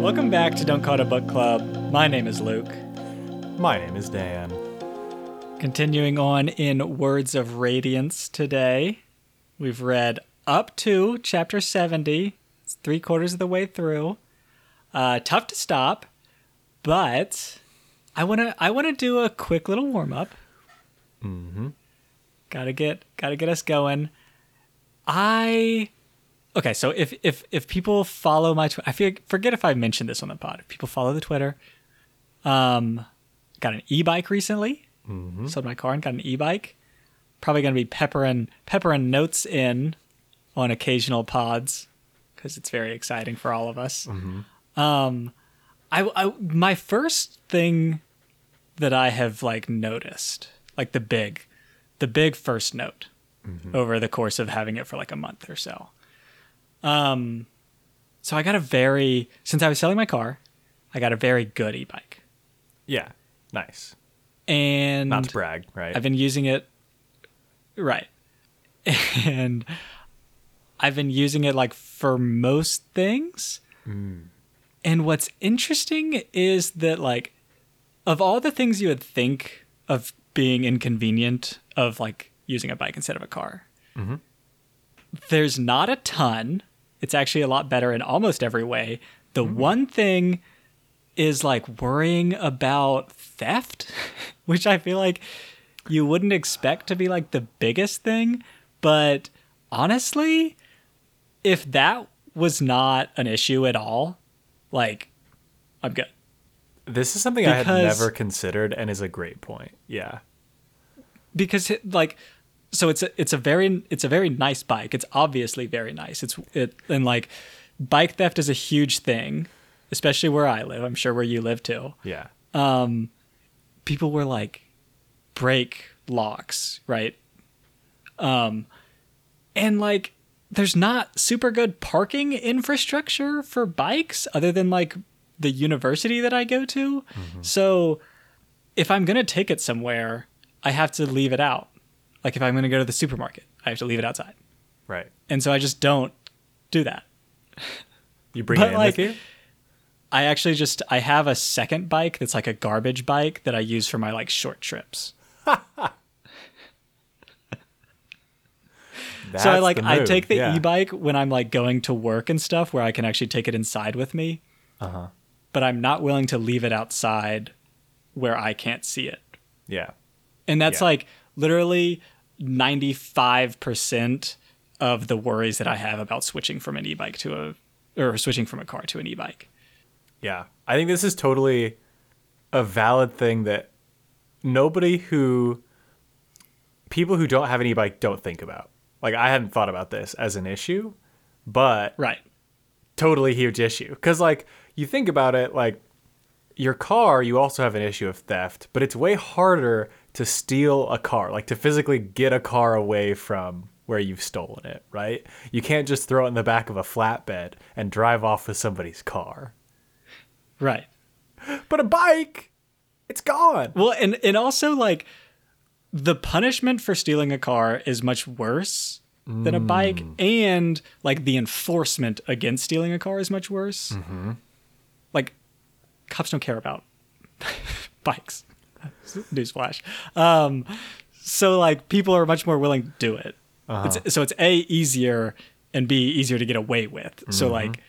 Welcome back to Don't Call It a Book Club. My name is Luke. My name is Dan. Continuing on in Words of Radiance today, we've read up to chapter 70. It's three quarters of the way through. Uh, tough to stop, but I wanna I wanna do a quick little warm up. Mm-hmm. Gotta get gotta get us going. I okay. So if if if people follow my Twitter, I feel, forget if I mentioned this on the pod. If people follow the Twitter, um, got an e-bike recently. Mm-hmm. Sold my car and got an e-bike. Probably gonna be peppering peppering notes in on occasional pods because it's very exciting for all of us. Um, I, I my first thing that I have like noticed, like the big, the big first note over the course of having it for like a month or so. Um, so I got a very since I was selling my car, I got a very good e-bike, Yeah. Nice. and Not to brag, right? I've been using it right. And I've been using it like for most things. And what's interesting is that like of all the things you would think of being inconvenient of like using a bike instead of a car. There's not a ton. It's actually a lot better in almost every way. The mm-hmm. one thing is like worrying about theft, which I feel like you wouldn't expect to be like the biggest thing. But honestly, if that was not an issue at all, like, I'm good. this is something I had never considered and is a great point. Yeah. because like so it's a it's a very it's a very nice bike. It's obviously very nice. It's it and like bike theft is a huge thing especially where i live. I'm sure where you live too. Yeah. um people were like break locks right? Um and like there's not super good parking infrastructure for bikes other than like the university that i go to. So if i'm going to take it somewhere i have to leave it out like if i'm going to go to the supermarket i have to leave it outside Right. and so i just don't do that You bring But, it in like, with you? I actually just I have a second bike that's like a garbage bike that I use for my like short trips. so I like I take the yeah. e-bike when I'm like going to work and stuff where I can actually take it inside with me. Uh-huh. But I'm not willing to leave it outside where I can't see it. Yeah. And that's Yeah. like literally 95% of the worries that I have about switching from an e-bike to a or switching from a car to an e-bike. Yeah. I think this is totally a valid thing that nobody who people who don't have an e-bike don't think about. Like I hadn't thought about this as an issue, but Right. totally huge issue because like you think about it like your car you also have an issue of theft but it's way harder to steal a car like to physically get a car away from where you've stolen it right you can't just throw it in the back of a flatbed and drive off with somebody's car Right. but a bike it's gone Well, and and also like the punishment for stealing a car is much worse than a bike, and like the enforcement against stealing a car is much worse. Mm-hmm. Like cops don't care about bikes. Newsflash. Um, so like people are much more willing to do it. It's, so it's a easier and b easier to get away with. So like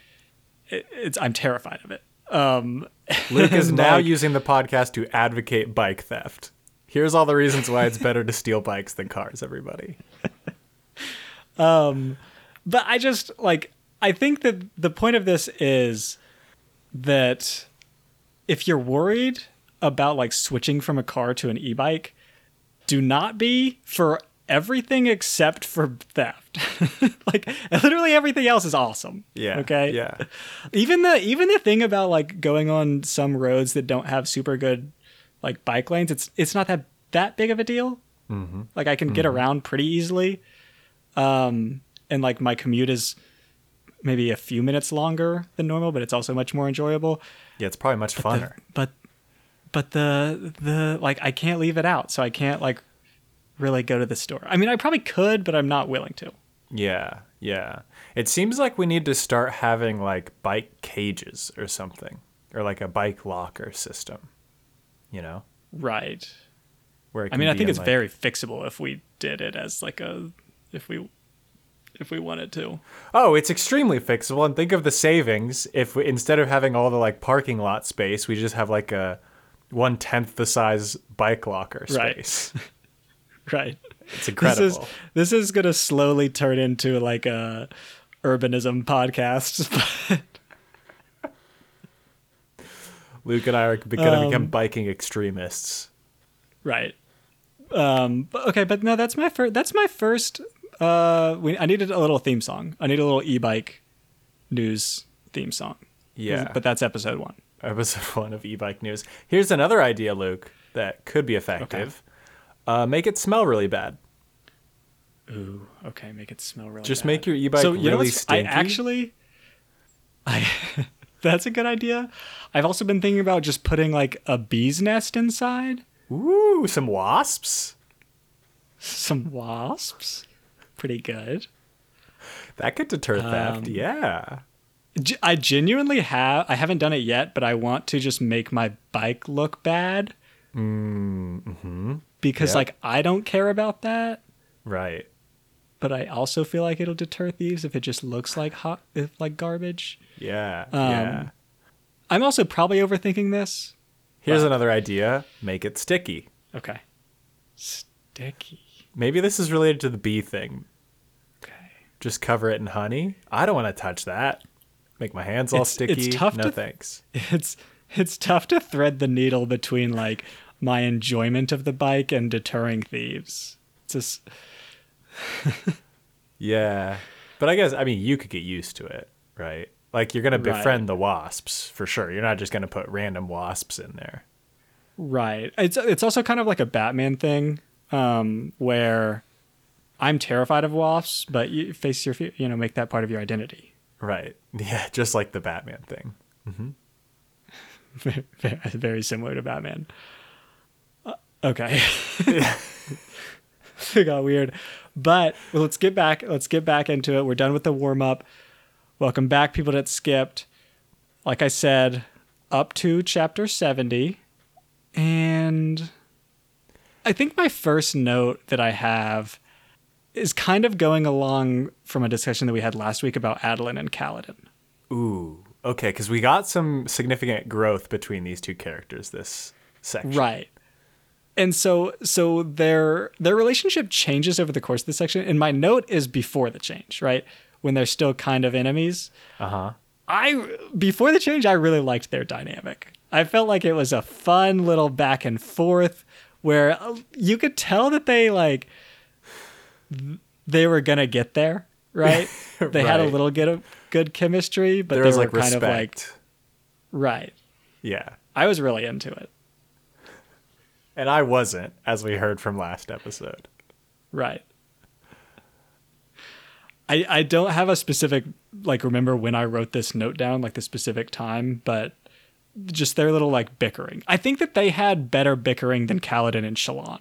it, it's I'm terrified of it. Um, luke is now like- using the podcast to advocate bike theft here's all the reasons why it's better to steal bikes than cars everybody but I just like I think that the point of this is that if you're worried about like switching from a car to an e-bike, do not be for everything except for theft. like literally everything else is awesome. yeah Okay. yeah Even the even the thing about like going on some roads that don't have super good like bike lanes, it's it's not that that big of a deal. mm-hmm. Like I can get around pretty easily. Um, and like my commute is maybe a few minutes longer than normal, but it's also much more enjoyable. yeah it's probably much funner But but the the like I can't leave it out, so I can't like really go to the store. I mean, I probably could, but I'm not willing to. Yeah, yeah. It seems like we need to start having like bike cages or something, or like a bike locker system. You know, Right. where I mean, I think it's like- very fixable if we did it as like a if we if we wanted to. Oh, it's extremely fixable. And think of the savings if we, instead of having all the like parking lot space, we just have like a one tenth the size bike locker Right. space. Right. It's incredible. This is this is gonna slowly turn into like a urbanism podcast. but- Luke and I are going to Um, become biking extremists. right. Um. But, okay, but no, that's my first. That's my first. Uh. We, I needed a little theme song. I need a little e-bike news theme song. Yeah. But that's episode one. Episode one of e-bike news. Here's another idea, Luke, that could be effective. Uh, make it smell really bad. Ooh. Okay. Make it smell really. Just bad. make your e-bike so you know really what's, I actually, I that's a good idea. I've also been thinking about just putting like a bee's nest inside, Ooh, some wasps. some wasps. Pretty good. That could deter theft. Um, yeah. I genuinely have. I haven't done it yet, but I want to just make my bike look bad Mm-hmm. because Yep. like I don't care about that. Right. But I also feel like it'll deter thieves if it just looks like hot, if like garbage. Yeah. Um, yeah. I'm also probably overthinking this. Here's but- another idea. Make it sticky. Okay. Sticky. Maybe this is related to the bee thing. Okay. Just cover it in honey. I don't want to touch that. Make my hands all It's- it's sticky. tough no to- thanks. It's it's tough to thread the needle between like my enjoyment of the bike and deterring thieves. It's just Yeah. But I guess I mean you could get used to it, right? Like you're gonna Right. befriend the wasps for sure. You're not just gonna put random wasps in there. right. It's it's also kind of like a Batman thing, um, where I'm terrified of wasps, but you face your fear, you know, make that part of your identity. Right. Yeah, just like the Batman thing. very, very similar to Batman. Uh, okay. it got weird, but well, let's get back. Let's get back into it. We're done with the warm up. Welcome back, people that skipped. Like I said, up to chapter seventy, and I think my first note that I have is kind of going along from a discussion that we had last week about Adolin and Kaladin. Ooh. Okay, because we got some significant growth between these two characters this section. Right. And so so their their relationship changes over the course of the section. And my note is before the change, right? When they're still kind of enemies. Uh-huh. I before the change, I really liked their dynamic. I felt like it was a fun little back and forth where uh, you could tell that they like they were gonna get there, right? They had a little of good chemistry, but There they were like kind respect. of like right. Yeah. I was really into it. And I wasn't, as we heard from last episode. Right. I I don't have a specific like remember when I wrote this note down like the specific time, but just their little like bickering. I think that they had better bickering than Kaladin and Shallan.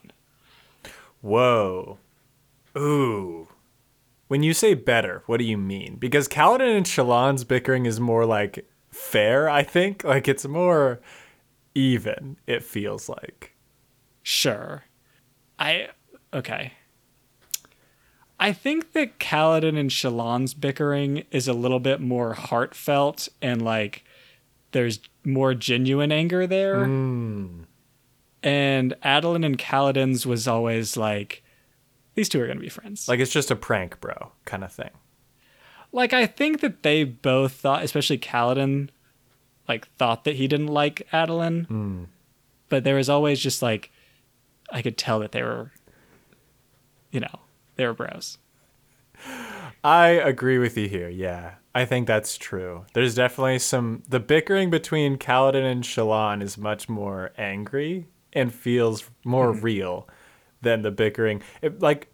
Whoa. Ooh. When you say better, what do you mean? Because Kaladin and Shallan's bickering is more like fair, I think. Like it's more even, it feels like. Sure. I okay. I think that Kaladin and Shallan's bickering is a little bit more heartfelt and like there's more genuine anger there. Mm. And Adolin and Kaladin's was always like, these two are going to be friends. Like, it's just a prank, bro, kind of thing. like, I think that they both thought, especially Kaladin, like, thought that he didn't like Adolin. Mm. But there was always just like, I could tell that they were, you know, they were bros. I agree with you here. Yeah, I think that's true. There's definitely some. The bickering between Kaladin and Shallan is much more angry and feels more real than the bickering. It, like,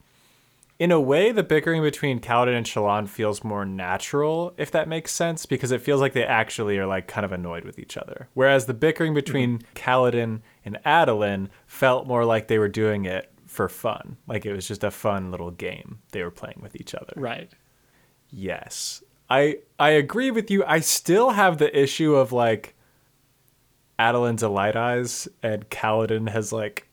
in a way, the bickering between Kaladin and Shallan feels more natural, if that makes sense, because it feels like they actually are like kind of annoyed with each other. Whereas the bickering between mm-hmm. Kaladin and Adolin felt more like they were doing it for fun. Like it was just a fun little game they were playing with each other. Right. Yes. I I agree with you. I still have the issue of like Adolin's a light eyes and Kaladin has like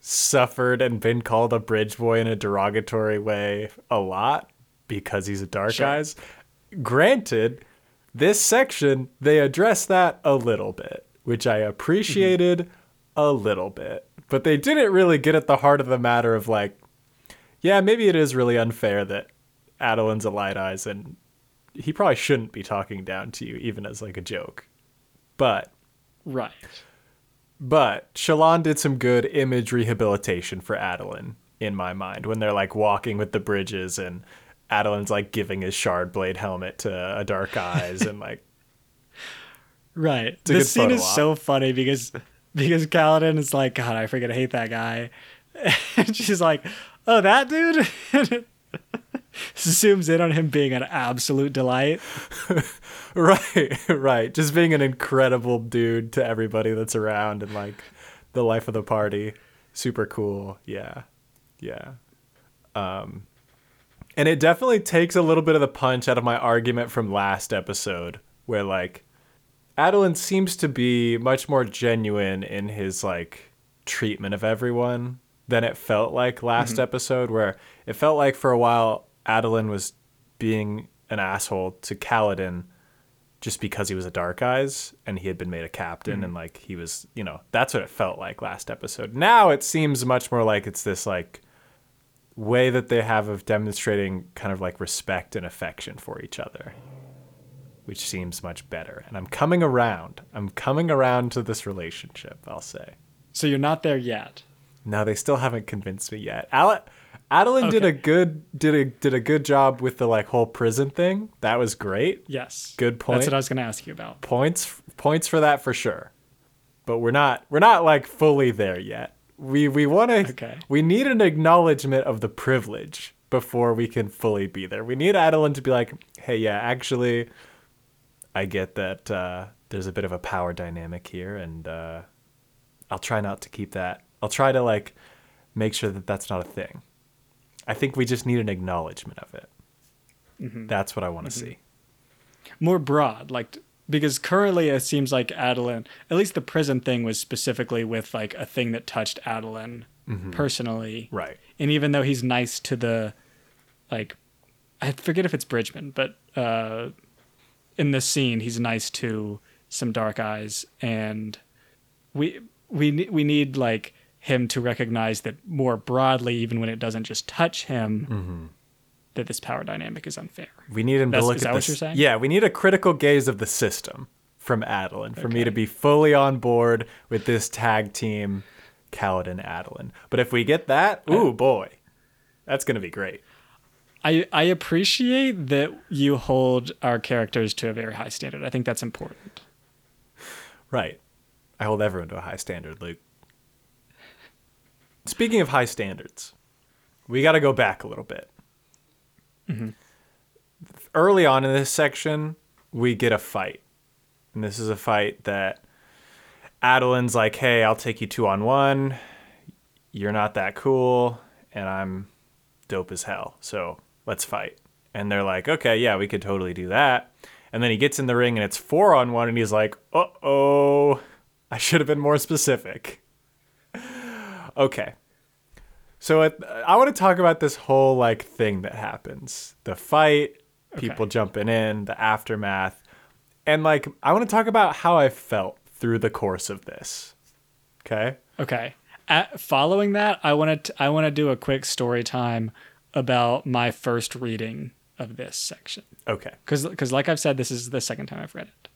suffered and been called a bridge boy in a derogatory way a lot because he's a dark Sure. eyes. Granted, this section they address that a little bit, which I appreciated a little bit. But they didn't really get at the heart of the matter of like, yeah, maybe it is really unfair that Adolin's a light eyes and he probably shouldn't be talking down to you even as like a joke. But Right. But Shallan did some good image rehabilitation for Adolin in my mind when they're like walking with the bridges and Adolin's like giving his shard blade helmet to a dark eyes and like Right. This scene is op. so funny because because Kaladin is like, God, I forget freaking hate that guy. And she's like, Oh, that dude? Zooms in on him being an absolute delight. right right. Just being an incredible dude to everybody that's around and like the life of the party. Super cool. Yeah. Yeah. Um and it definitely takes a little bit of the punch out of my argument from last episode where like Adolin seems to be much more genuine in his like treatment of everyone than it felt like last episode where it felt like for a while Adolin was being an asshole to Kaladin just because he was a dark eyes and he had been made a captain mm-hmm. and like he was you know that's what it felt like last episode. Now it seems much more like it's this like way that they have of demonstrating kind of like respect and affection for each other which seems much better. And i'm coming around. I'm coming around to this relationship i'll say. So you're not there yet. no they still haven't convinced me yet. Al- Adolin did a good did a did a good job with the like whole prison thing that was great Yes. Good point. That's what I was going to ask you about. points points for that for sure but we're not we're not like fully there yet we we want to Okay. we need an acknowledgement of the privilege before we can fully be there we need Adolin to be like hey yeah actually i get that uh, there's a bit of a power dynamic here and uh, i'll try not to keep that i'll try to like make sure that that's not a thing i think we just need an acknowledgement of it. Mm-hmm. That's what i want to mm-hmm. see. More broad, like because currently it seems like Adolin, at least the prison thing was specifically with like a thing that touched Adolin mm-hmm. personally. right. And even though he's nice to the like I forget if it's Bridgman, but uh in this scene he's nice to some dark eyes and we we we need like him to recognize that more broadly even when it doesn't just touch him mm-hmm. that this power dynamic is unfair. We need him That's- to look is at that what this. you're saying? Yeah, we need a critical gaze of the system from Adolin for me to be fully on board with this tag team, Kaladin Adolin. But if we get that, uh, ooh boy, that's gonna be great. I I appreciate that you hold our characters to a very high standard. I think that's important. Right. I hold everyone to a high standard, Luke. Speaking of high standards, we got to go back a little bit. Early on in this section, we get a fight. And this is a fight that Adolin's like, hey, I'll take you two on one. You're not that cool, and I'm dope as hell. So let's fight. And they're like, okay, yeah, we could totally do that. And then he gets in the ring and it's four on one, and he's like, uh oh, I should have been more specific. Okay. So it, I want to talk about this whole like thing that happens the fight, people jumping in, the aftermath. And like, I want to talk about how I felt through the course of this. Okay. Okay. At, following that, I want to I want to do a quick story time about my first reading of this section. Okay. Cuz cuz like I've said this is the second time I've read it.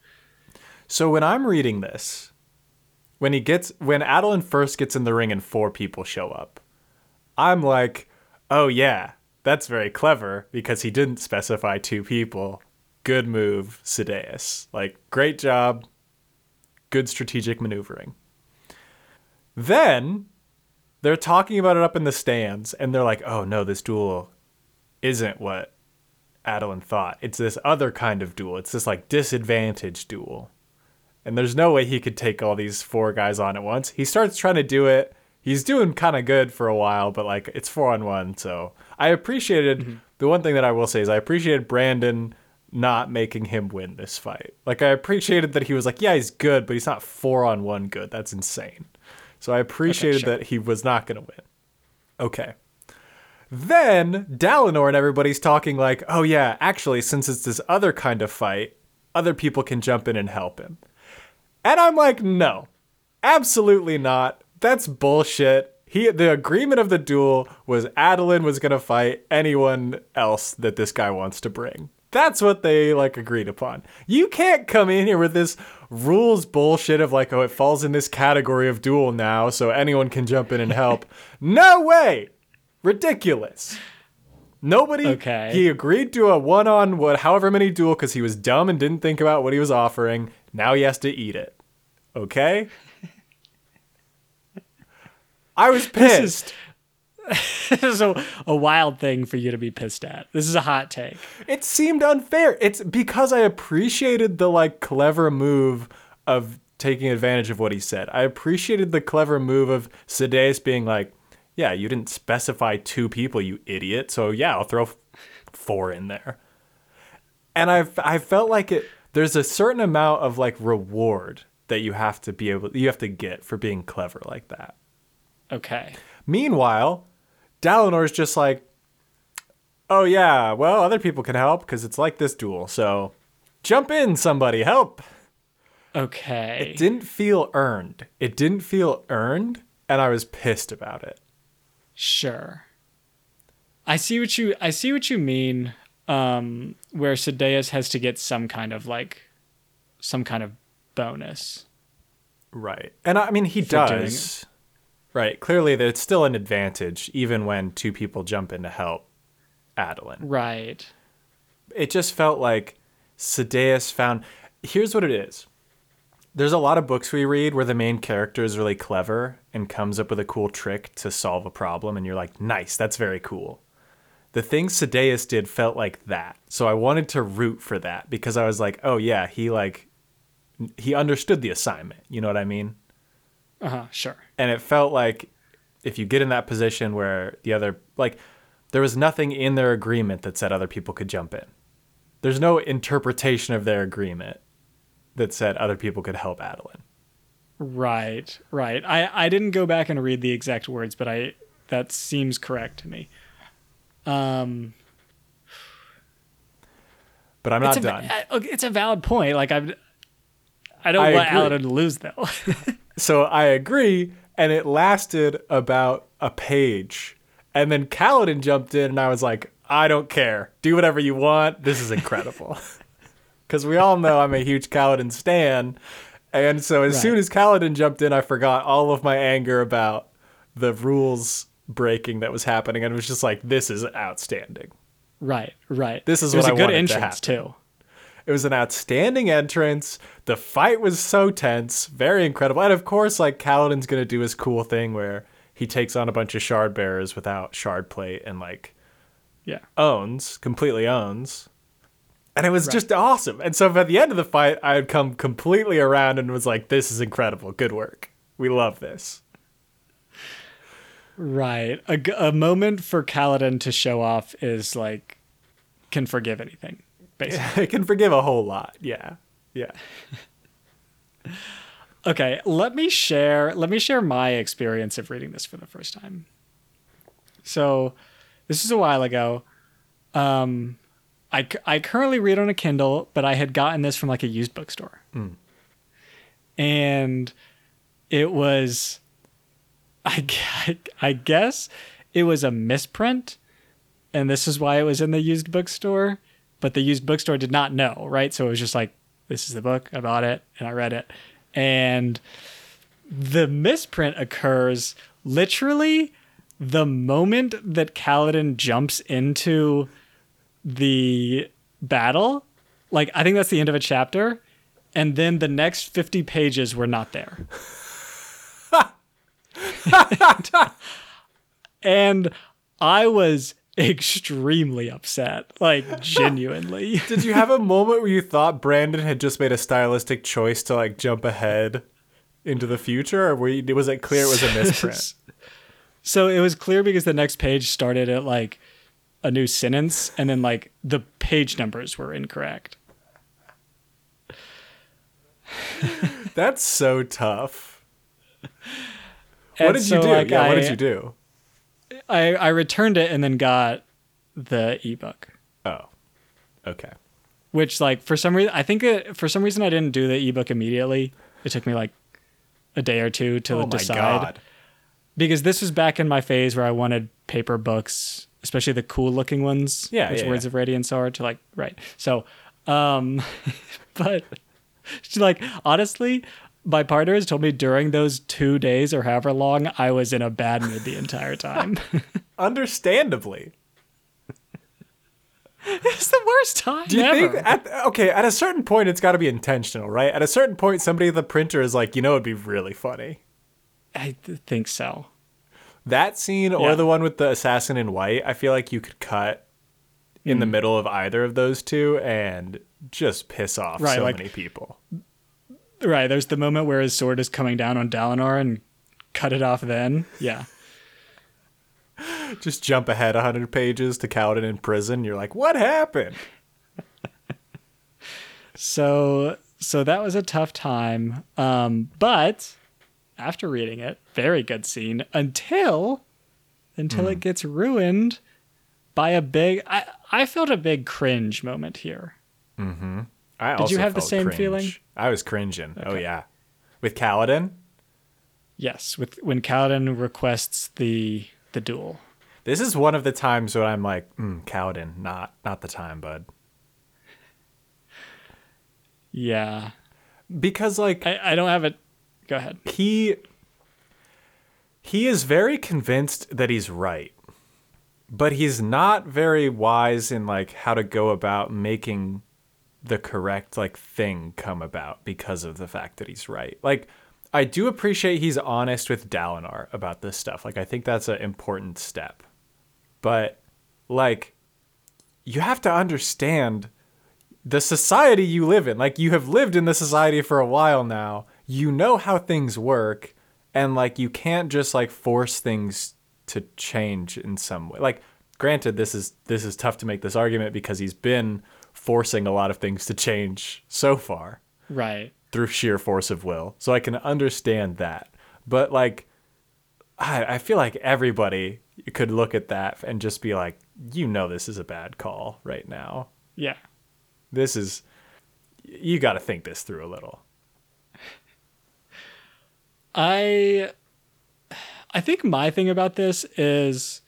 So when I'm reading this, when he gets when Adolin first gets in the ring and four people show up, I'm like, "Oh yeah, that's very clever because he didn't specify two people. Good move, Sadeas. Like great job. Good strategic maneuvering." Then they're talking about it up in the stands and they're like, "Oh no, this duel isn't what Adolin thought. It's this other kind of duel. It's this like disadvantage duel." And there's no way he could take all these four guys on at once. He starts trying to do it he's doing kind of good for a while, but like it's four on one. So I appreciated Mm-hmm. the one thing that I will say is I appreciated Brandon not making him win this fight. Like I appreciated that he was like, yeah, he's good, but he's not four on one good. That's insane. So I appreciated sure. that he was not going to win. Okay. Then Dalinar and everybody's talking like, oh yeah, actually, since it's this other kind of fight, other people can jump in and help him. And I'm like, no, absolutely not. That's bullshit. He, the agreement of the duel was Adolin was gonna fight anyone else that this guy wants to bring. That's what they like agreed upon. You can't come in here with this rules bullshit of like, oh, it falls in this category of duel now, so anyone can jump in and help. no way! Ridiculous. Nobody. Okay. He agreed to a one on what, however many duel, because he was dumb and didn't think about what he was offering. Now he has to eat it. Okay. I was pissed. this is a, a wild thing for you to be pissed at. This is a hot take. it seemed unfair. It's because I appreciated the like clever move of taking advantage of what he said. I appreciated the clever move of Sadeas being like, "Yeah, you didn't specify two people, you idiot. So yeah, I'll throw four in there." And I I felt like it. There's a certain amount of like reward that you have to be able you have to get for being clever like that. Okay. Meanwhile, Dalinar's just like, oh yeah, well, other people can help because it's like this duel. So jump in, somebody, help. Okay. It didn't feel earned. It didn't feel earned, and I was pissed about it. Sure. I see what you I see what you mean. Um, where Sadeas has to get some kind of like some kind of bonus. Right. And I mean, he does. Right. Clearly, there's still an advantage even when two people jump in to help Adolin. Right. it just felt like Sadeas found. Here's what it is. There's a lot of books we read where the main character is really clever and comes up with a cool trick to solve a problem, and you're like, nice, that's very cool. The thing Sadeas did felt like that. So I wanted to root for that because I was like, oh yeah, he like he understood the assignment. You know what I mean? Uh huh. Sure. and it felt like if you get in that position where the other like there was nothing in their agreement that said other people could jump in there's no interpretation of their agreement that said other people could help Adolin Right. Right. I I didn't go back and read the exact words, but I that seems correct to me. Um, but i'm it's not a, done uh, It's a valid point. Like I'm. I don't I want agree. Alan to lose though. so i agree and it lasted about a page and then Kaladin jumped in and i was like i don't care do whatever you want this is incredible because we all know i'm a huge Kaladin stan and so as Right. soon as Kaladin jumped in i forgot all of my anger about the rules breaking that was happening and it was just like this is outstanding right. Right. This is it was what a I good wanted to entrance too. it was an outstanding entrance. The fight was so tense, very incredible. And of course, like Kaladin's gonna do his cool thing where he takes on a bunch of shard bearers without shard plate and like Yeah. owns, completely owns. And it was just awesome. And so at the end of the fight, I had come completely around and was like, this is incredible. Good work. We love this. Right. a, a moment for Kaladin to show off is like can forgive anything, basically. I can forgive a whole lot. Yeah. Yeah. okay, let me share let me share my experience of reading this for the first time. So, this is a while ago. Um I, I currently read on a Kindle, but I had gotten this from like a used bookstore. And it was I I guess it was a misprint and this is why it was in the used bookstore but the used bookstore did not know right so it was just like this is the book. I bought it and i read it. And the misprint occurs literally the moment that Kaladin jumps into the battle. Like i think that's the end of a chapter and then the next 50 pages were not there. And I was extremely upset, like genuinely. Did you have a moment where you thought Brandon had just made a stylistic choice to like jump ahead into the future, or were you, was it clear it was a misprint? So it was clear because the next page started at like a new sentence and then like the page numbers were incorrect. That's so tough. And what did so, you do? like, yeah, what did you do? I, I returned it and then got the ebook. Oh, okay. Which like for some reason I think it, for some reason I didn't do the ebook immediately. It took me like a day or two to oh my decide. god. because this was back in my phase where I wanted paper books, especially the cool looking ones. Yeah, which yeah, Words yeah. of Radiance are to like right. So, um, but like honestly, my partners told me during those two days or however long I was in a bad mood the entire time. Understandably. it's the worst time Do you ever. think at okay, at a certain point it's got to be intentional, right? At a certain point somebody at the printer is like, "You know it'd be really funny." I th- think so. That scene or the one with the assassin in white, I feel like you could cut in Mm. the middle of either of those two and just piss off Right, so like- many people. Right. There's the moment where his sword is coming down on Dalinar and cut it off. Then, yeah. Just jump ahead 100 pages to Kaladin in prison. You're like, "What happened?" So so that was a tough time. Um, but after reading it, very good scene until until Hmm. it gets ruined by a big I, I felt a big cringe moment here. I Did you have the same cringe. feeling? I was cringing. Oh yeah. With Kaladin? Yes, with when Kaladin requests the the duel. This is one of the times when I'm like, mm, Kaladin, not not the time, bud. Yeah. Because like I, I don't have it go ahead. he he is very convinced that he's right but he's not very wise in like how to go about making the correct like thing come about because of the fact that he's right like i do appreciate he's honest with dalinar about this stuff like i think that's an important step but like you have to understand the society you live in. Like you have lived in the society for a while now. You know how things work and like you can't just like force things to change in some way. Like granted this is this is tough to make this argument because he's been forcing a lot of things to change so far Right. through sheer force of will. So I can understand that. But like I, I feel like everybody could look at that and just be like, you know this is a bad call right now Yeah. this is you got to think this through a little. I I think my thing about this is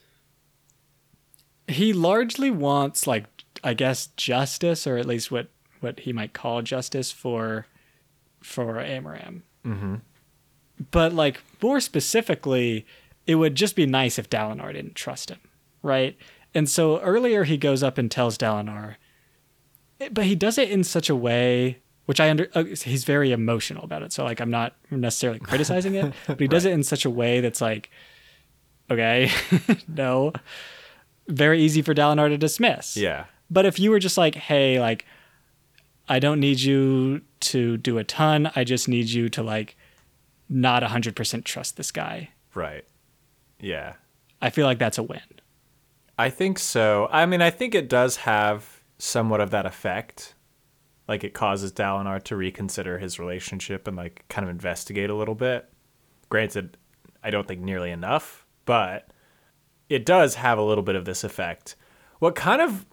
he largely wants like I guess justice or at least what what he might call justice for for Amaram. Mm-hmm. But like more specifically, it would just be nice if Dalinar didn't trust him, right? And so earlier he goes up and tells Dalinar, but he does it in such a way which I under uh, he's very emotional about it. So like I'm not necessarily criticizing it, but he does it in such a way that's like okay, no. Very easy for Dalinar to dismiss. Yeah. But if you were just like, "Hey, like I don't need you to do a ton. I just need you to like not 100% trust this guy." Right. Yeah. I feel like that's a win. I think so. I mean, I think it does have somewhat of that effect. Like it causes Dalinar to reconsider his relationship and like kind of investigate a little bit. Granted, I don't think nearly enough, but it does have a little bit of this effect. What kind of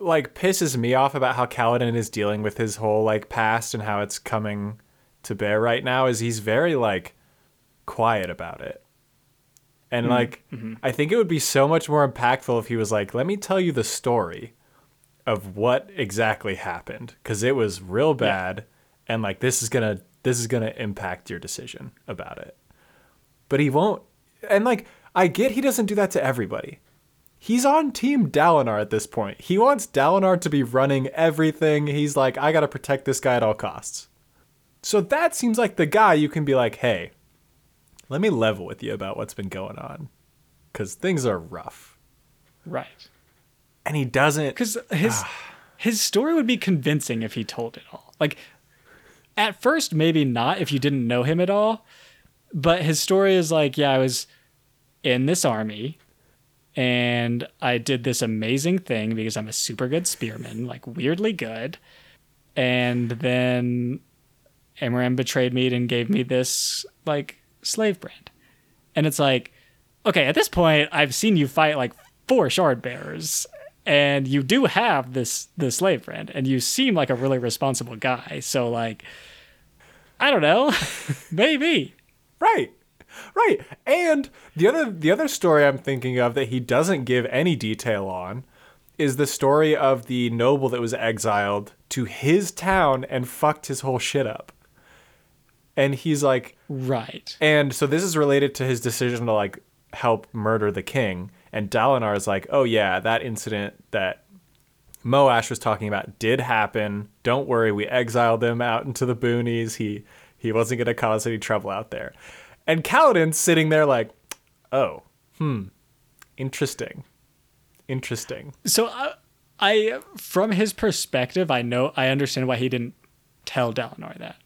like pisses me off about how Kaladin is dealing with his whole like past and how it's coming to bear right now is he's very like quiet about it. And mm-hmm. like mm-hmm. I think it would be so much more impactful if he was like, "Let me tell you the story of what exactly happened cuz it was real bad and like this is going to this is going to impact your decision about it." But he won't and like I get he doesn't do that to everybody. He's on team Dalinar at this point. He wants Dalinar to be running everything. He's like, I gotta protect this guy at all costs. So that seems like the guy you can be like, hey, let me level with you about what's been going on. Cause things are rough. Right. And he doesn't Cuz his ah. his story would be convincing if he told it all. Like at first maybe not if you didn't know him at all, but his story is like, yeah, I was in this army and I did this amazing thing because I'm a super good spearman, like weirdly good. And then Amaram betrayed me and gave me this like slave brand. And it's like, okay, at this point, I've seen you fight like four shard bearers, and you do have this the slave brand, and you seem like a really responsible guy. So like, I don't know, maybe. Right. Right. And the other the other story I'm thinking of that he doesn't give any detail on is the story of the noble that was exiled to his town and fucked his whole shit up. And he's like Right. and so this is related to his decision to like help murder the king. And Dalinar is like, "Oh yeah, that incident that Moash was talking about did happen. Don't worry, we exiled him out into the boonies. He he wasn't going to cause any trouble out there." And Kaladin's sitting there like, "Oh, hmm, interesting, interesting." So I, I, from his perspective, I know I understand why he didn't tell Dalinar that.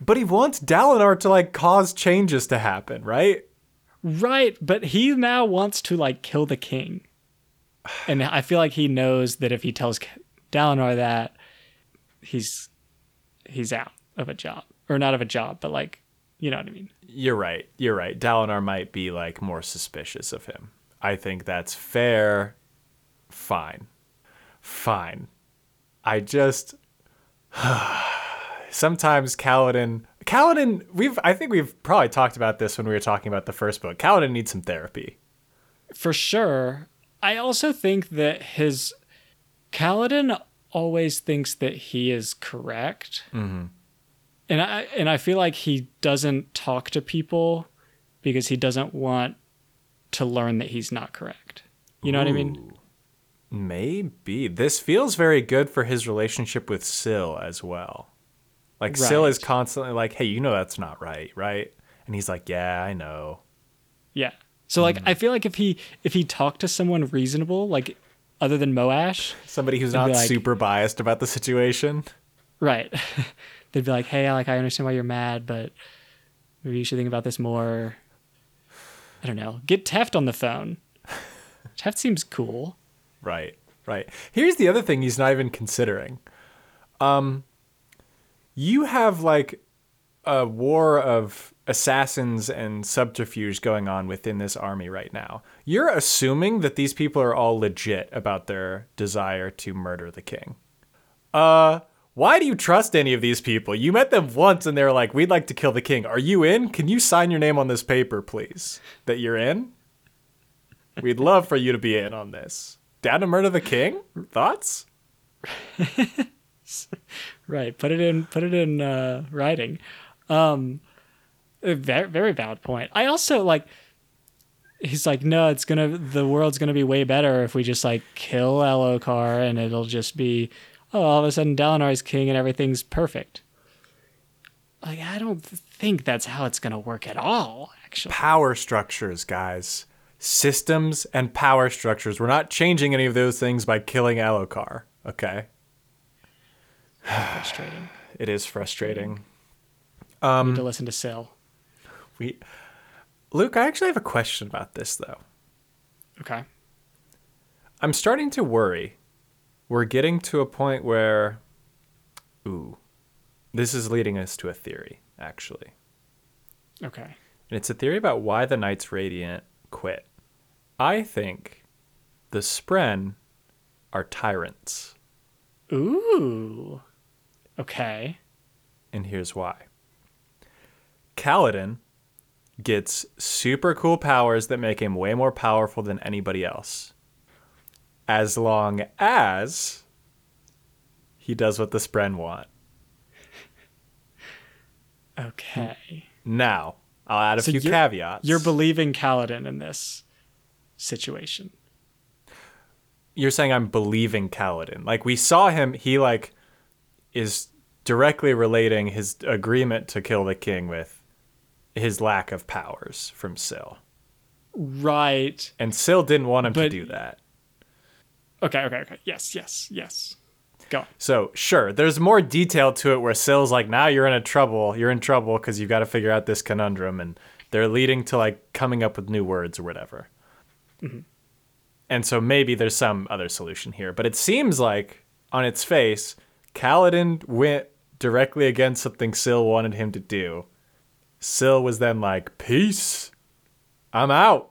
But he wants Dalinar to like cause changes to happen, right? Right, but he now wants to like kill the king, and I feel like he knows that if he tells Dalinar that, he's he's out of a job, or not of a job, but like you know what I mean. You're right. You're right. Dalinar might be like more suspicious of him. I think that's fair. Fine. Fine. I just sometimes Kaladin Kaladin we've I think we've probably talked about this when we were talking about the first book. Kaladin needs some therapy. For sure. I also think that his Kaladin always thinks that he is correct. Mm-hmm. And I and I feel like he doesn't talk to people because he doesn't want to learn that he's not correct. You know what I mean? Maybe. This feels very good for his relationship with Syl as well. Like Syl is constantly like, "Hey, you know that's not right, right?" And he's like, "Yeah, I know." Yeah. So like mm. I feel like if he if he talked to someone reasonable, like other than Moash, Somebody who's not like- super biased about the situation. right. They'd be like, "Hey, like I understand why you're mad, but maybe you should think about this more." I don't know. Get Teft on the phone. Teft seems cool. Right, right. Here's the other thing he's not even considering. Um, you have like a war of assassins and subterfuge going on within this army right now. You're assuming that these people are all legit about their desire to murder the king. Uh, why do you trust any of these people? You met them once and they're like, "We'd like to kill the king. Are you in? Can you sign your name on this paper, please? That you're in?" We'd love for you to be in on this. Down to murder the king? Thoughts? Right. Put it in. Put it in uh, writing. Um, very very valid point. I also like. He's like, no, it's gonna. The world's gonna be way better if we just like kill Elhokar, and it'll just be, oh, all of a sudden Dalinar's king and everything's perfect. Like, I don't think that's how it's gonna work at all. Actually, Power structures, guys. Systems and power structures. We're not changing any of those things by killing Elhokar. Okay? frustrating. It is frustrating. Um, to listen to Syl. We Luke, I actually have a question about this though. Okay. I'm starting to worry. We're getting to a point where ooh. This is leading us to a theory, actually. Okay. And it's a theory about why the Knights Radiant quit. I think the Spren are tyrants. Ooh. Okay. And here's why. Kaladin gets super cool powers that make him way more powerful than anybody else. As long as he does what the Spren want. Okay. Now, I'll add a So few you're- caveats. You're believing Kaladin in this situation. you're saying I'm believing Kaladin. Like we saw him, he like is directly relating his agreement to kill the king with his lack of powers from Syl. Right. And Syl didn't want him to do that. Okay, okay, okay. Yes, yes, yes. Go on. So sure, there's more detail to it where Syl's like, now you're in a trouble. You're in trouble because you've got to figure out this conundrum, and they're leading to like coming up with new words or whatever. Mm-hmm. And so maybe there's some other solution here, but it seems like on its face, Kaladin went directly against something Syl wanted him to do. Syl was then like, "Peace, I'm out."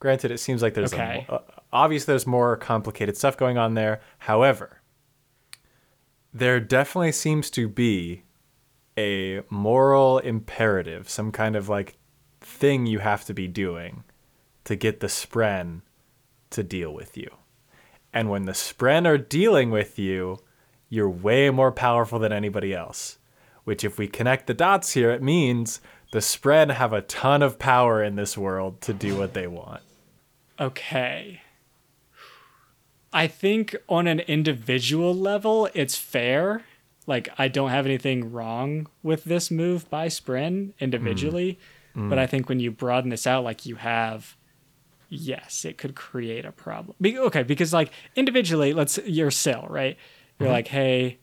Granted, it seems like there's Okay. a, uh, obviously there's more complicated stuff going on there. However, there definitely seems to be a moral imperative, some kind of like thing you have to be doing to get the spren to deal with you. And when the spren are dealing with you, you're way more powerful than anybody else. Which, if we connect the dots here, it means the spren have a ton of power in this world to do what they want. Okay. I think on an individual level, it's fair. Like, I don't have anything wrong with this move by Spren individually. Mm. But I mm. think when you broaden this out, like you have, yes, it could create a problem. Be- okay, because like individually, let's, you're Syl, right? You're mm-hmm. like, hey,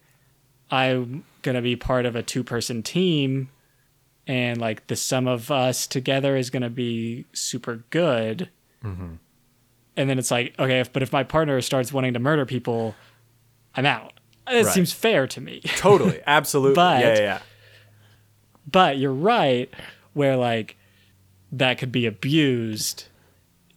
I'm going to be part of a two person team. And like the sum of us together is going to be super good mm-hmm. And then it's like okay if, but if my partner starts wanting to murder people i'm out it Right. seems fair to me Totally, absolutely. But- yeah, yeah, yeah. but you're right where like that could be abused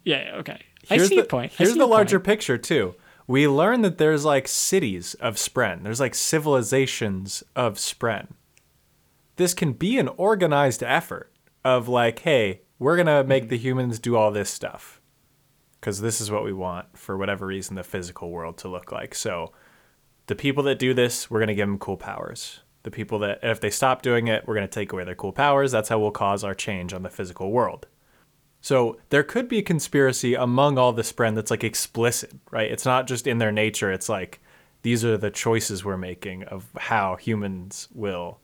yeah okay i see the, your point Here's the larger point. picture too. We learn that there's like cities of Spren. There's like civilizations of Spren. This can be an organized effort of like, hey, we're gonna make Mm-hmm. the humans do all this stuff because this is what we want for whatever reason the physical world to look like. So the people that do this, we're gonna give them cool powers. The people that if they stop doing it, we're gonna take away their cool powers. That's how we'll cause our change on the physical world. So there could be a conspiracy among all the Spren that's like explicit, right? It's not just in their nature. It's like these are the choices we're making of how humans will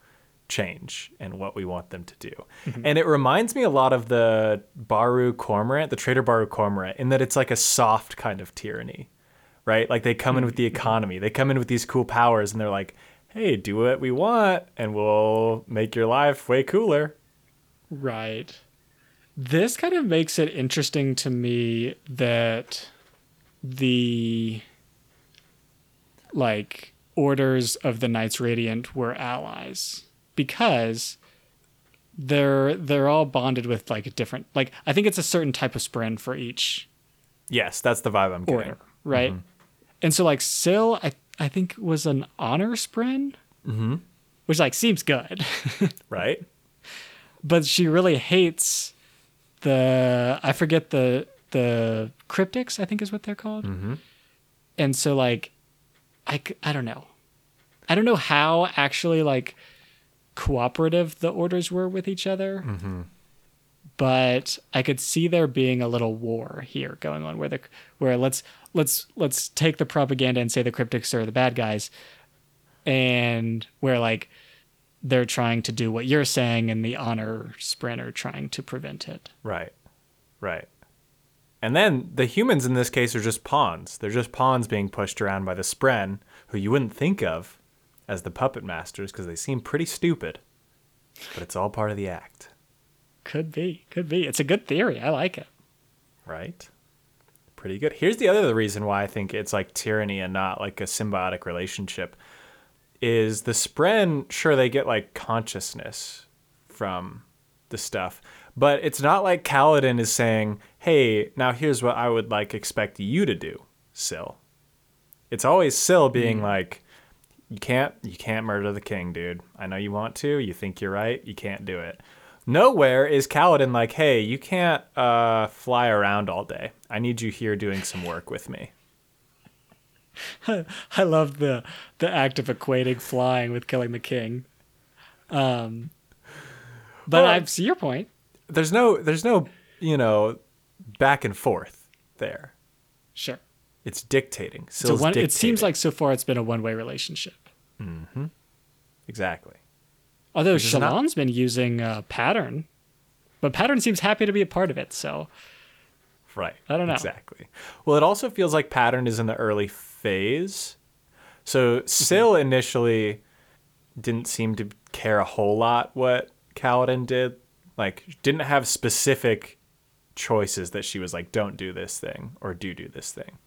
change and what we want them to do. Mm-hmm. And it reminds me a lot of the Baru Cormorant, the Traitor Baru Cormorant, in that it's like a soft kind of tyranny, right? Like they come in with the mm-hmm. economy, they come in with these cool powers, and they're like, hey, do what we want, and we'll make your life way cooler. right this kind of makes it interesting to me that the like orders of the Knights Radiant were allies because they're they're all bonded with like a different like I think it's a certain type of spren for each Yes, that's the vibe I'm getting. order, right? And so like Syl, I I think was an honor spren, mm-hmm. which like seems good, Right? but she really hates the I forget the the cryptics I think is what they're called, mm-hmm. and so like I I don't know, I don't know how actually like cooperative the orders were with each other. Mm-hmm. But I could see there being a little war here going on, where the where let's let's let's take the propaganda and say the cryptics are the bad guys, and where like they're trying to do what you're saying, and the honor spren are trying to prevent it. Right. Right. And then the humans in this case are just pawns. They're just pawns being pushed around by the Spren, who you wouldn't think of as the puppet masters because they seem pretty stupid. But it's all part of the act, Could be, could be. It's a good theory. I like it. right? Pretty good. Here's the other reason why I think it's like tyranny and not like a symbiotic relationship is the Spren, sure, they get like consciousness from the stuff, but it's not like Kaladin is saying, hey, now here's what I would like expect you to do, Syl. It's always Syl being hmm. like, you can't you can't murder the king, dude. I know you want to, you think you're right, you can't do it. Nowhere is Kaladin like, hey, you can't uh, fly around all day. I need you here doing some work with me. I love the the act of equating flying with killing the king. Um, but Well, I see your point. There's no there's no, you know, back and forth there. Sure. It's dictating. So Syl's it seems like so far it's been a one way relationship. Exactly. Although is not- Shallan's been using uh, pattern, but pattern seems happy to be a part of it. So Right. I don't know. Exactly. Well, it also feels like pattern is in the early phase. So Syl initially didn't seem to care a whole lot what Kaladin did. Like, didn't have specific choices that she was like, don't do this thing or do do this thing.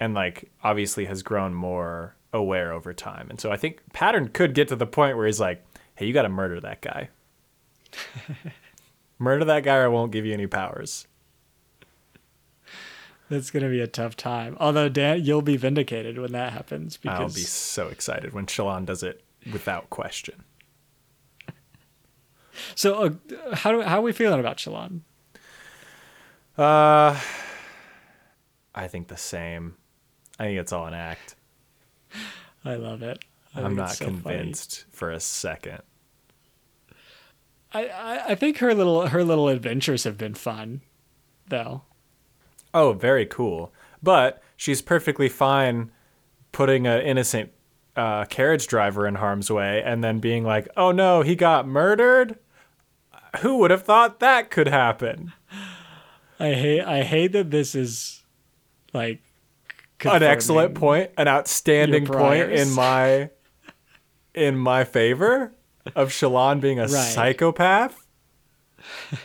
And like, obviously has grown more aware over time. And so I think Pattern could get to the point where he's like, hey, you got to murder that guy. murder that guy or I won't give you any powers. That's gonna be a tough time. Although Dan, you'll be vindicated when that happens because I'll be so excited when Shallan does it without question. So, uh, how do how are we feeling about Shallan? Uh, I think the same. I think it's all an act. I love it. I I'm not so funny. convinced for a second. I, I I think her little her little adventures have been fun, though. Oh, very cool. But she's perfectly fine putting an innocent uh, carriage driver in harm's way and then being like, oh no, he got murdered? Who would have thought that could happen? I hate I hate that this is like An excellent point, an outstanding point in my in my favor of Shallan being a Right. psychopath.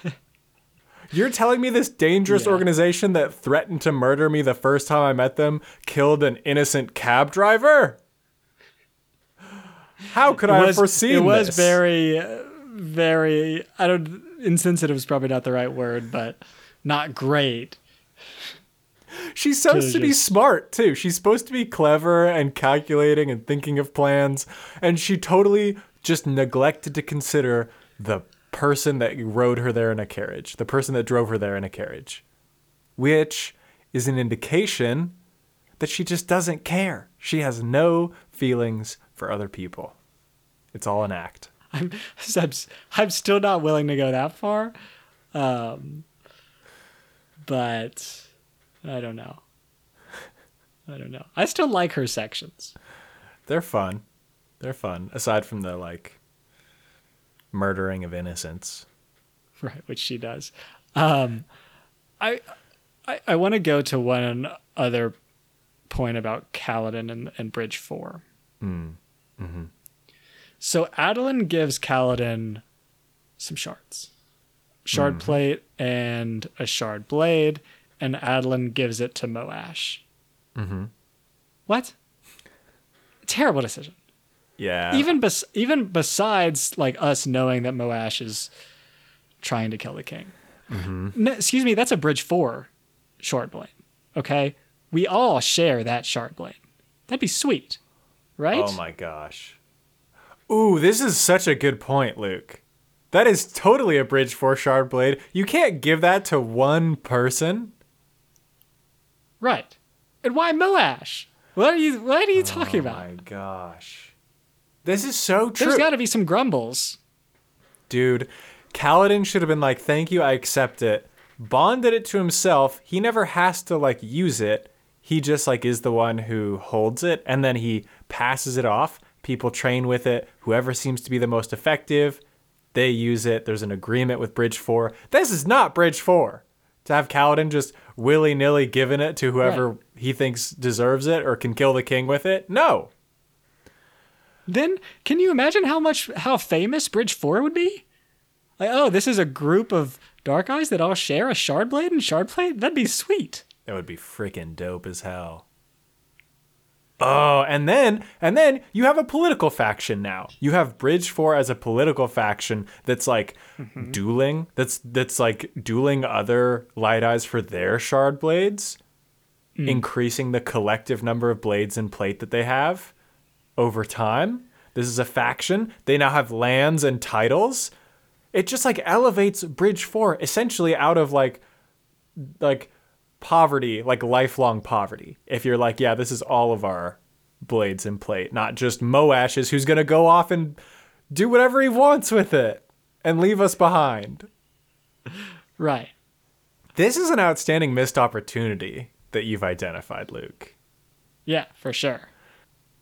You're telling me this dangerous Yeah. organization that threatened to murder me the first time I met them killed an innocent cab driver? How could I have foreseen it was this? very very I don't insensitive is probably not the right word, but not great. She's supposed to be smart too. She's supposed to be clever and calculating and thinking of plans, and she totally just neglected to consider the person that rode her there in a carriage, the person that drove her there in a carriage, which is an indication that she just doesn't care. She has no feelings for other people. It's all an act. I'm, I'm I'm still not willing to go that far, um, but I don't know. I don't know. I still like her sections. They're fun. They're fun. Aside from the like murdering of innocents. right which she does um i i, I want to go to one other point about Kaladin and, and bridge 4 Mm. Mm-hmm. so Adolin gives Kaladin some shards shard Mm-hmm. plate and a shard blade and Adolin gives it to moash Mm-hmm. what terrible decision Yeah. even bes- even besides like us knowing that Moash is trying to kill the king. No, excuse me, that's a bridge four shard blade. Okay, we all share that shard blade. That'd be sweet, right? Oh my gosh. Ooh, this is such a good point, Luke. That is totally a bridge four shard blade. You can't give that to one person. Right. And why Moash? What are you What are you talking oh about? my gosh. This is so true. There's got to be some grumbles. Dude, Kaladin should have been like, "Thank you, I accept it." Bonded it to himself. He never has to like use it. He just like is the one who holds it and then he passes it off. People train with it. Whoever seems to be the most effective, they use it. There's an agreement with Bridge 4. This is not Bridge 4. To have Kaladin just willy-nilly giving it to whoever Right. he thinks deserves it or can kill the king with it. No. Then can you imagine how much how famous Bridge Four would be? Like, oh, this is a group of dark eyes that all share a shard blade and shard blade. That'd be sweet. That would be freaking dope as hell. Oh, and then and then you have a political faction now. You have Bridge 4 as a political faction that's like mm-hmm. dueling, that's that's like dueling other light eyes for their shard blades, mm. increasing the collective number of blades and plate that they have over time. This is a faction. They now have lands and titles. It just like elevates Bridge 4 essentially out of like like poverty, like lifelong poverty. If you're like, yeah, this is all of our blades and plate, not just Moash's who's gonna go off and do whatever he wants with it and leave us behind. Right. This is an outstanding missed opportunity that you've identified, Luke. Yeah, for sure.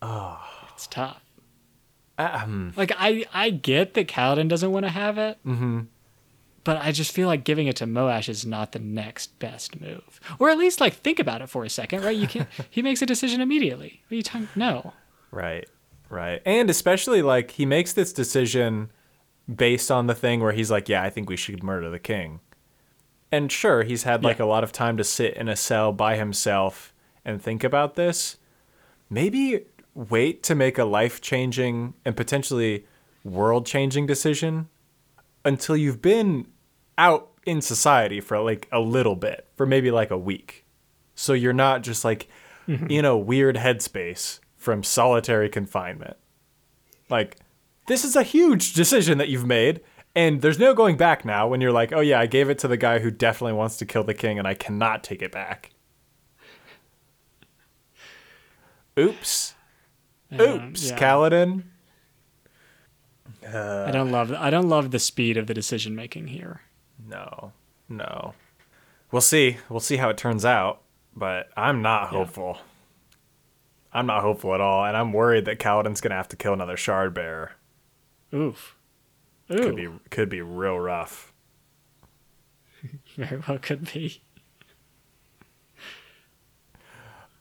Oh. It's tough. Um, Like I I get that Kaladin doesn't want to have it. Mm-hmm. But I just feel like giving it to Moash is not the next best move. Or at least like think about it for a second, right? You can he makes a decision immediately. What are you talking no. Right. Right. And especially like he makes this decision based on the thing where he's like, "Yeah, I think we should murder the king." And sure, he's had like Yeah. a lot of time to sit in a cell by himself and think about this. Maybe wait to make a life-changing and potentially world-changing decision until you've been out in society for like a little bit, for maybe like a week. So you're not just like mm-hmm. in a weird headspace from solitary confinement. Like, this is a huge decision that you've made, and there's no going back now when you're like, oh yeah, I gave it to the guy who definitely wants to kill the king, and I cannot take it back. Oops. Oops, yeah. Kaladin. I don't love I don't love the speed of the decision making here. No, no. We'll see. We'll see how it turns out, but I'm not hopeful. I'm not hopeful at all, and I'm worried that Kaladin's gonna have to kill another shard bearer. Oof. Ooh. Could be could be real rough. Very well could be.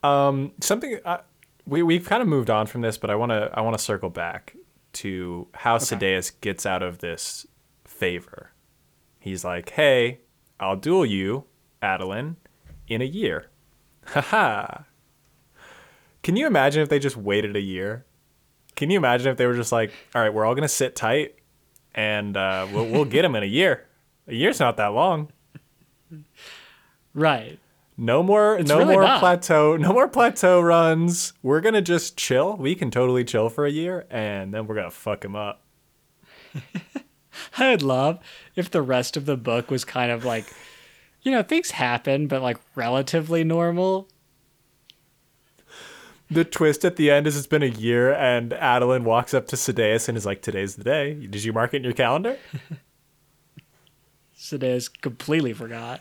Um, something uh, we we've kind of moved on from this, but I want to I want to circle back to how Sadeas gets out of this favor. He's like, "Hey, I'll duel you, Adolin, in a year." Haha. Can you imagine if they just waited a year? Can you imagine if they were just like, "All right, we're all gonna sit tight, and uh, we'll we'll get him in a year. A year's not that long." Right. No more It's no really more not. plateau no more plateau runs. We're gonna just chill. We can totally chill for a year and then we're gonna fuck him up. I would love if the rest of the book was kind of like, you know, things happen, but like relatively normal. The twist at the end is it's been a year and Adolin walks up to Sadeas and is like, Today's the day. Did you mark it in your calendar? Sadeas completely forgot.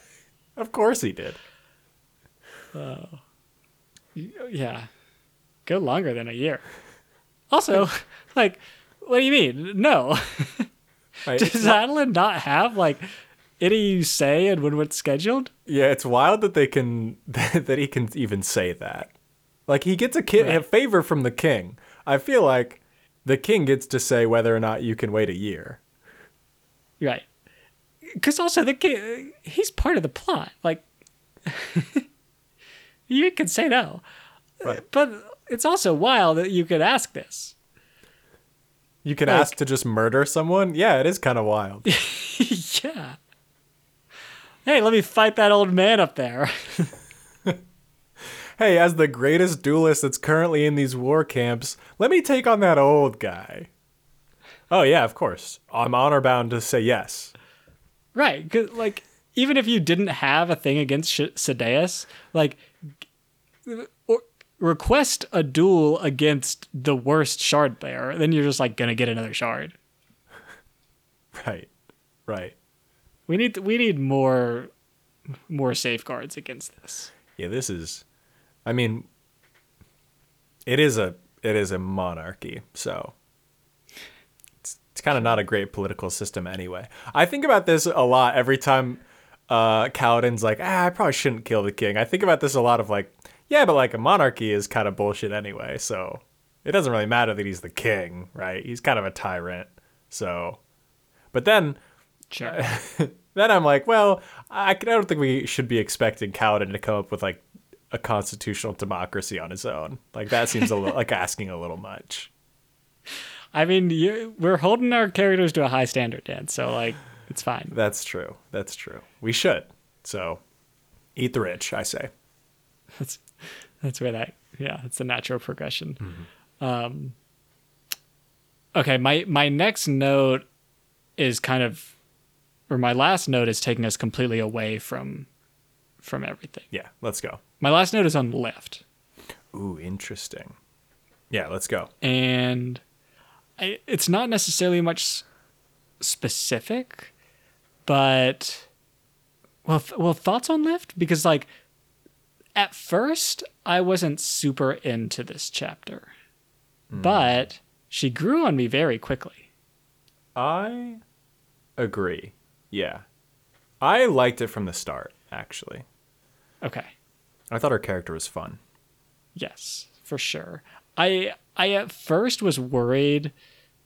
of course he did. Oh, oh yeah. Go longer than a year. Also, like, what do you mean? No. Right? Does Adolin not have like any say in when it's scheduled? yeah, it's wild that they can that he can even say that. Like he gets a, ki- a favor from the king. I feel like the king gets to say whether or not you can wait a year. Right. Because also the kid, he's part of the plot. Like, you can say no, Right. but it's also wild that you could ask this. You can Like- ask to just murder someone? Yeah, it is kind of wild. yeah. Hey, let me fight that old man up there. hey, as the greatest duelist that's currently in these war camps, let me take on that old guy. Oh, yeah, of course. I'm honor bound to say yes. right. 'cause, like, even if you didn't have a thing against Sh- Sadeas, like, or request a duel against the worst shard bearer, then you're just like gonna get another shard. Right. Right. We need we need more more safeguards against this. Yeah, this is I mean it is a it is a monarchy, so it's, it's kind of not a great political system anyway. I think about this a lot every time uh Kaladin's like, "Ah, I probably shouldn't kill the king." I think about this a lot of like, yeah, but like a monarchy is kind of bullshit anyway, so it doesn't really matter that he's the king, right? He's kind of a tyrant. So but then Sure. then I'm like, well, I, I don't think we should be expecting Kaladin to come up with like a constitutional democracy on his own. Like that seems a little like asking a little much. I mean, you, we're holding our characters to a high standard, Dan. So like, it's fine. That's true. That's true. We should. So eat the rich, I say. That's that's where that yeah, it's the natural progression. Um, okay, my my next note is kind of, or my last note is taking us completely away from from everything. Yeah, let's go. My last note is on lift. Ooh, interesting. Yeah, let's go. and I, it's not necessarily much specific, but well, th- well, thoughts on Lift because like at first I wasn't super into this chapter, but she grew on me very quickly. I agree. Yeah. I liked it from the start, actually. Okay. I thought her character was fun. Yes, for sure. I I at first was worried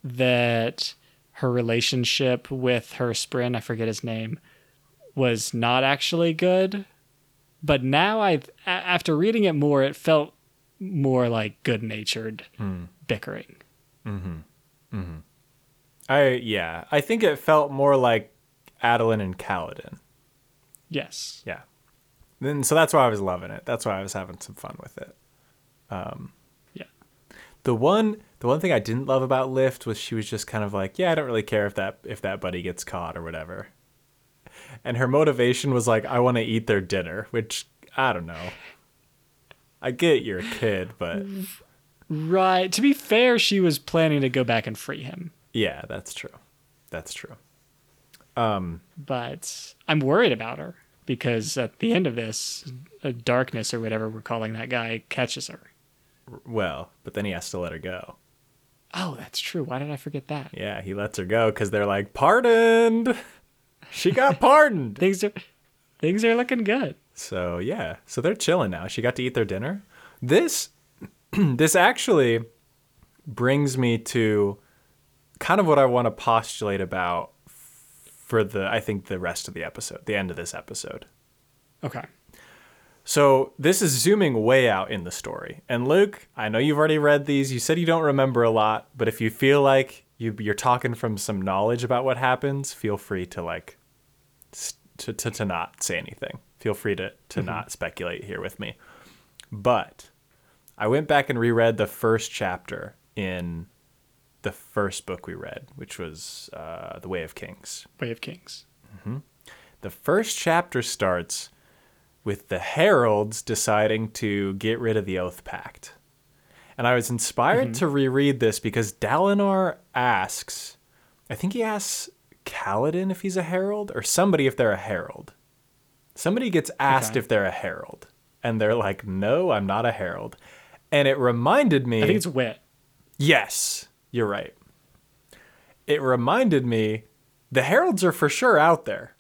that her relationship with her spren, I forget his name, was not actually good. But now I after reading it more, it felt more like good-natured hmm. bickering. Mm-hmm. Mm-hmm. I yeah, I think it felt more like Adolin and Kaladin. Yes. Yeah. Then so that's why I was loving it. That's why I was having some fun with it. Um, yeah. The one the one thing I didn't love about Lift was she was just kind of like, yeah, I don't really care if that if that buddy gets caught or whatever. And her motivation was like, I want to eat their dinner, which I don't know. I get you're a kid, but Right. To be fair, she was planning to go back and free him. yeah, that's true. That's true. Um, but I'm worried about her because at the end of this, darkness or whatever we're calling that guy catches her. Well, but then he has to let her go. Oh, that's true. Why did I forget that? Yeah, he lets her go because they're like, pardoned. She got pardoned. Things are things are looking good. So yeah, so they're chilling now. She got to eat their dinner. This this actually brings me to kind of what I want to postulate about for the I think the rest of the episode, the end of this episode. Okay. So this is zooming way out in the story. And Luke, I know you've already read these. You said you don't remember a lot, but if you feel like you, you're talking from some knowledge about what happens, feel free to like to, to, to not say anything. Feel free to, to mm-hmm. not speculate here with me. But I went back and reread the first chapter in the first book we read, which was uh, The Way of Kings. Way of Kings. Mm-hmm. The first chapter starts with the heralds deciding to get rid of the oath pact. And I was inspired mm-hmm. to reread this because Dalinar asks, I think he asks Kaladin if he's a herald or somebody if they're a herald. Somebody gets asked Okay. if they're a herald and they're like, "No, I'm not a herald." And it reminded me I think it's Wit. Yes, you're right. It reminded me the heralds are for sure out there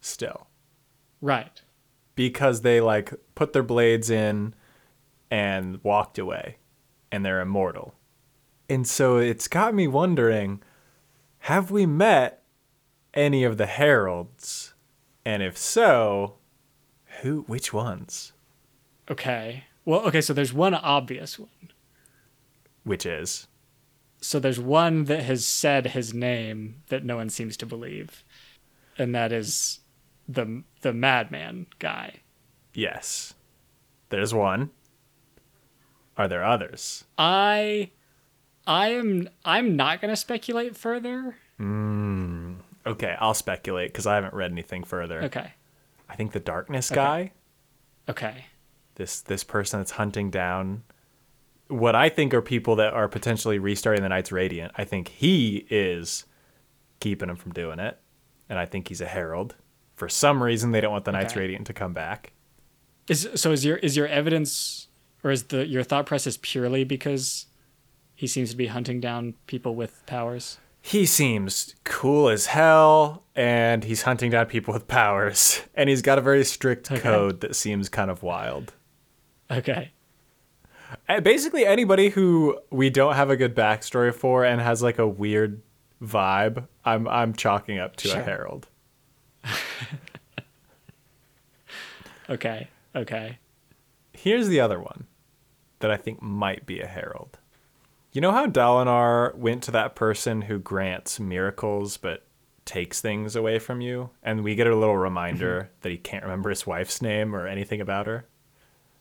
still Right. because they like put their blades in and walked away and they're immortal. And so it's got me wondering have we met any of the heralds? And if so, who which ones? Okay. Well, okay, so there's one obvious one. Which is So there's one that has said his name that no one seems to believe. And that is the the madman guy. yes. There's one. Are there others? I I am I'm not going to speculate further. Hmm. Okay, I'll speculate because I haven't read anything further. Okay. I think the darkness guy, Okay. this this person that's hunting down what I think are people that are potentially restarting the Knights Radiant. I think he is keeping them from doing it, and I think he's a herald. For some reason, they don't want the Knights Radiant to come back. Is so is your is your evidence or is the your thought process purely because he seems to be hunting down people with powers? He seems cool as hell, and he's hunting down people with powers, and he's got a very strict Okay. code that seems kind of wild. Okay. Basically, anybody who we don't have a good backstory for and has like a weird vibe, I'm I'm chalking up to Sure. a herald. Okay. Okay. Here's the other one that I think might be a herald. You know how Dalinar went to that person who grants miracles but takes things away from you, and we get a little mm-hmm. reminder that he can't remember his wife's name or anything about her.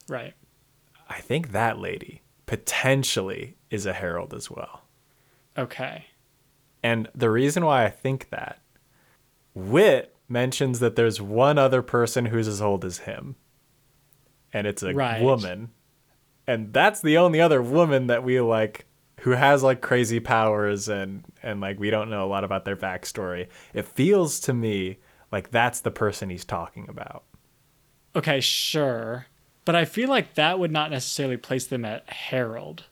Right. I think that lady potentially is a herald as well. Okay. And the reason why I think that, Wit mentions that there's one other person who's as old as him. And it's a Right. woman. And that's the only other woman that we like who has like crazy powers and and like we don't know a lot about their backstory. It feels to me like that's the person he's talking about. Okay, sure. But I feel like that would not necessarily place them at herald.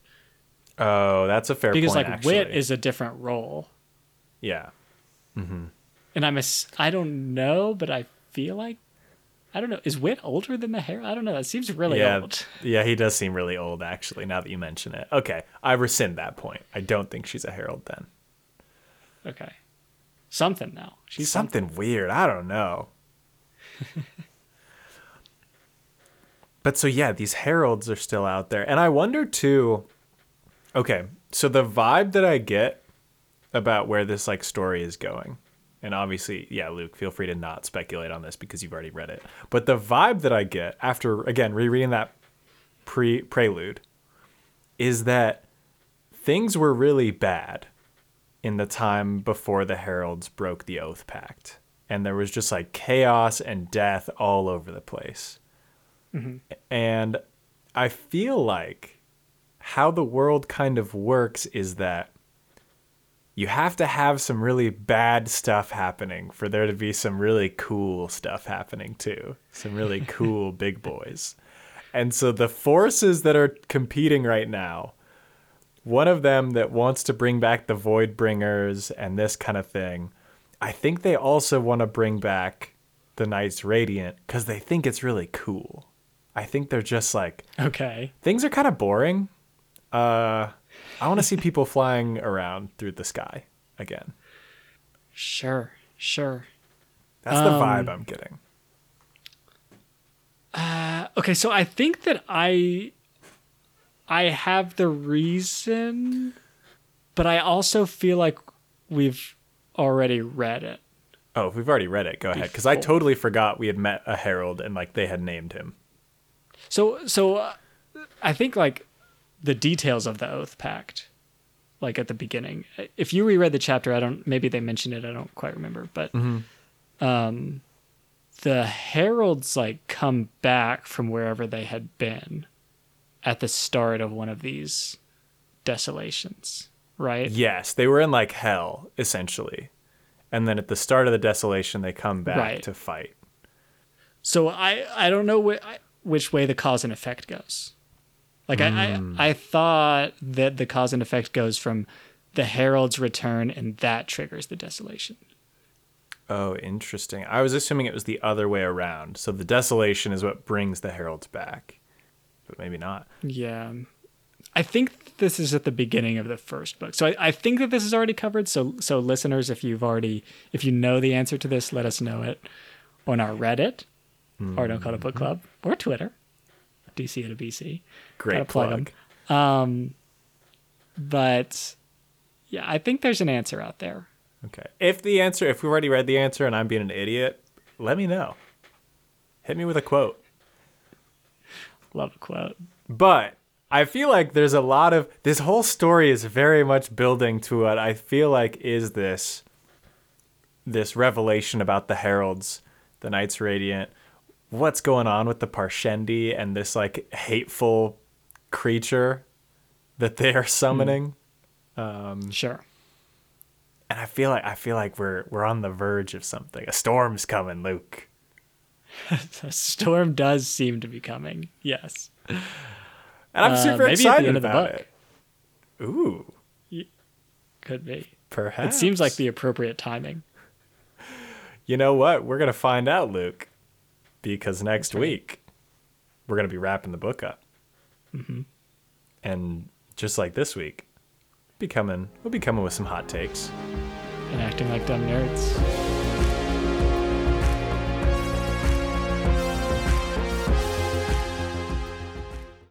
Oh, that's a fair because point. Because like actually. wit is a different role. yeah. Mm-hmm. And I'm a, I don't know, but I feel like I don't know. Is Wit older than the Herald? I don't know. That seems really yeah, old. yeah, he does seem really old actually. Now that you mention it, okay, I rescind that point. I don't think she's a herald then. Okay. Something now. She's something, weird. I don't know. but so yeah, these heralds are still out there, and I wonder too. Okay, so the vibe that I get about where this like story is going and obviously, yeah, Luke, feel free to not speculate on this because you've already read it. But the vibe that I get after again rereading that pre prelude is that things were really bad in the time before the heralds broke the oath pact and there was just like chaos and death all over the place. Mm-hmm. And I feel like how the world kind of works is that you have to have some really bad stuff happening for there to be some really cool stuff happening too. Some really cool big boys. And so the forces that are competing right now, one of them that wants to bring back the Void Bringers and this kind of thing, I think they also want to bring back the Knights Radiant because they think it's really cool. I think they're just like, okay, things are kind of boring. Uh, I want to see people flying around through the sky again. Sure, sure. That's the um, vibe I'm getting. Uh, okay, so I think that I I have the reason, but I also feel like we've already read it. Oh, if we've already read it, go ahead. Because I totally forgot we had met a herald and like they had named him. So, so uh, I think like the details of the oath pact like at the beginning. If you reread the chapter i don't maybe they mentioned it i don't quite remember but mm-hmm. um the heralds like come back from wherever they had been at the start of one of these desolations right? Yes they were in like hell essentially. And then at the start of the desolation they come back right. to fight. So i i don't know wh- which way the cause and effect goes like mm. I, I, hmm. I thought that the cause and effect goes from the herald's return, and that triggers the desolation. Oh, interesting. I was assuming it was the other way around. So the desolation is what brings the heralds back, but maybe not. Yeah, I think this is at the beginning of the first book. So I, I think that this is already covered. So so listeners, if you've already if you know the answer to this, let us know it on our Reddit mm-hmm. or Don't Call It Book Club or Twitter. DC a BC. Great plug. plug. Um, but yeah, I think there's an answer out there. Okay. If the answer, if we've already read the answer and I'm being an idiot, let me know. Hit me with a quote. Love a quote. But I feel like there's a lot of this whole story is very much building to what I feel like is this this revelation about the heralds, the Knights Radiant, what's going on with the Parshendi and this like hateful creature that they are summoning. Mm. Um, sure. And I feel like I feel like we're we're on the verge of something. A storm's coming, Luke. a storm does seem to be coming. Yes. And I'm uh, super excited about it. Ooh. Could be. Perhaps. It seems like the appropriate timing. You know what? We're gonna find out, Luke because next week we're going to be wrapping the book up. Mm-hmm. And just like this week, be coming, we'll be coming with some hot takes. And acting like dumb nerds.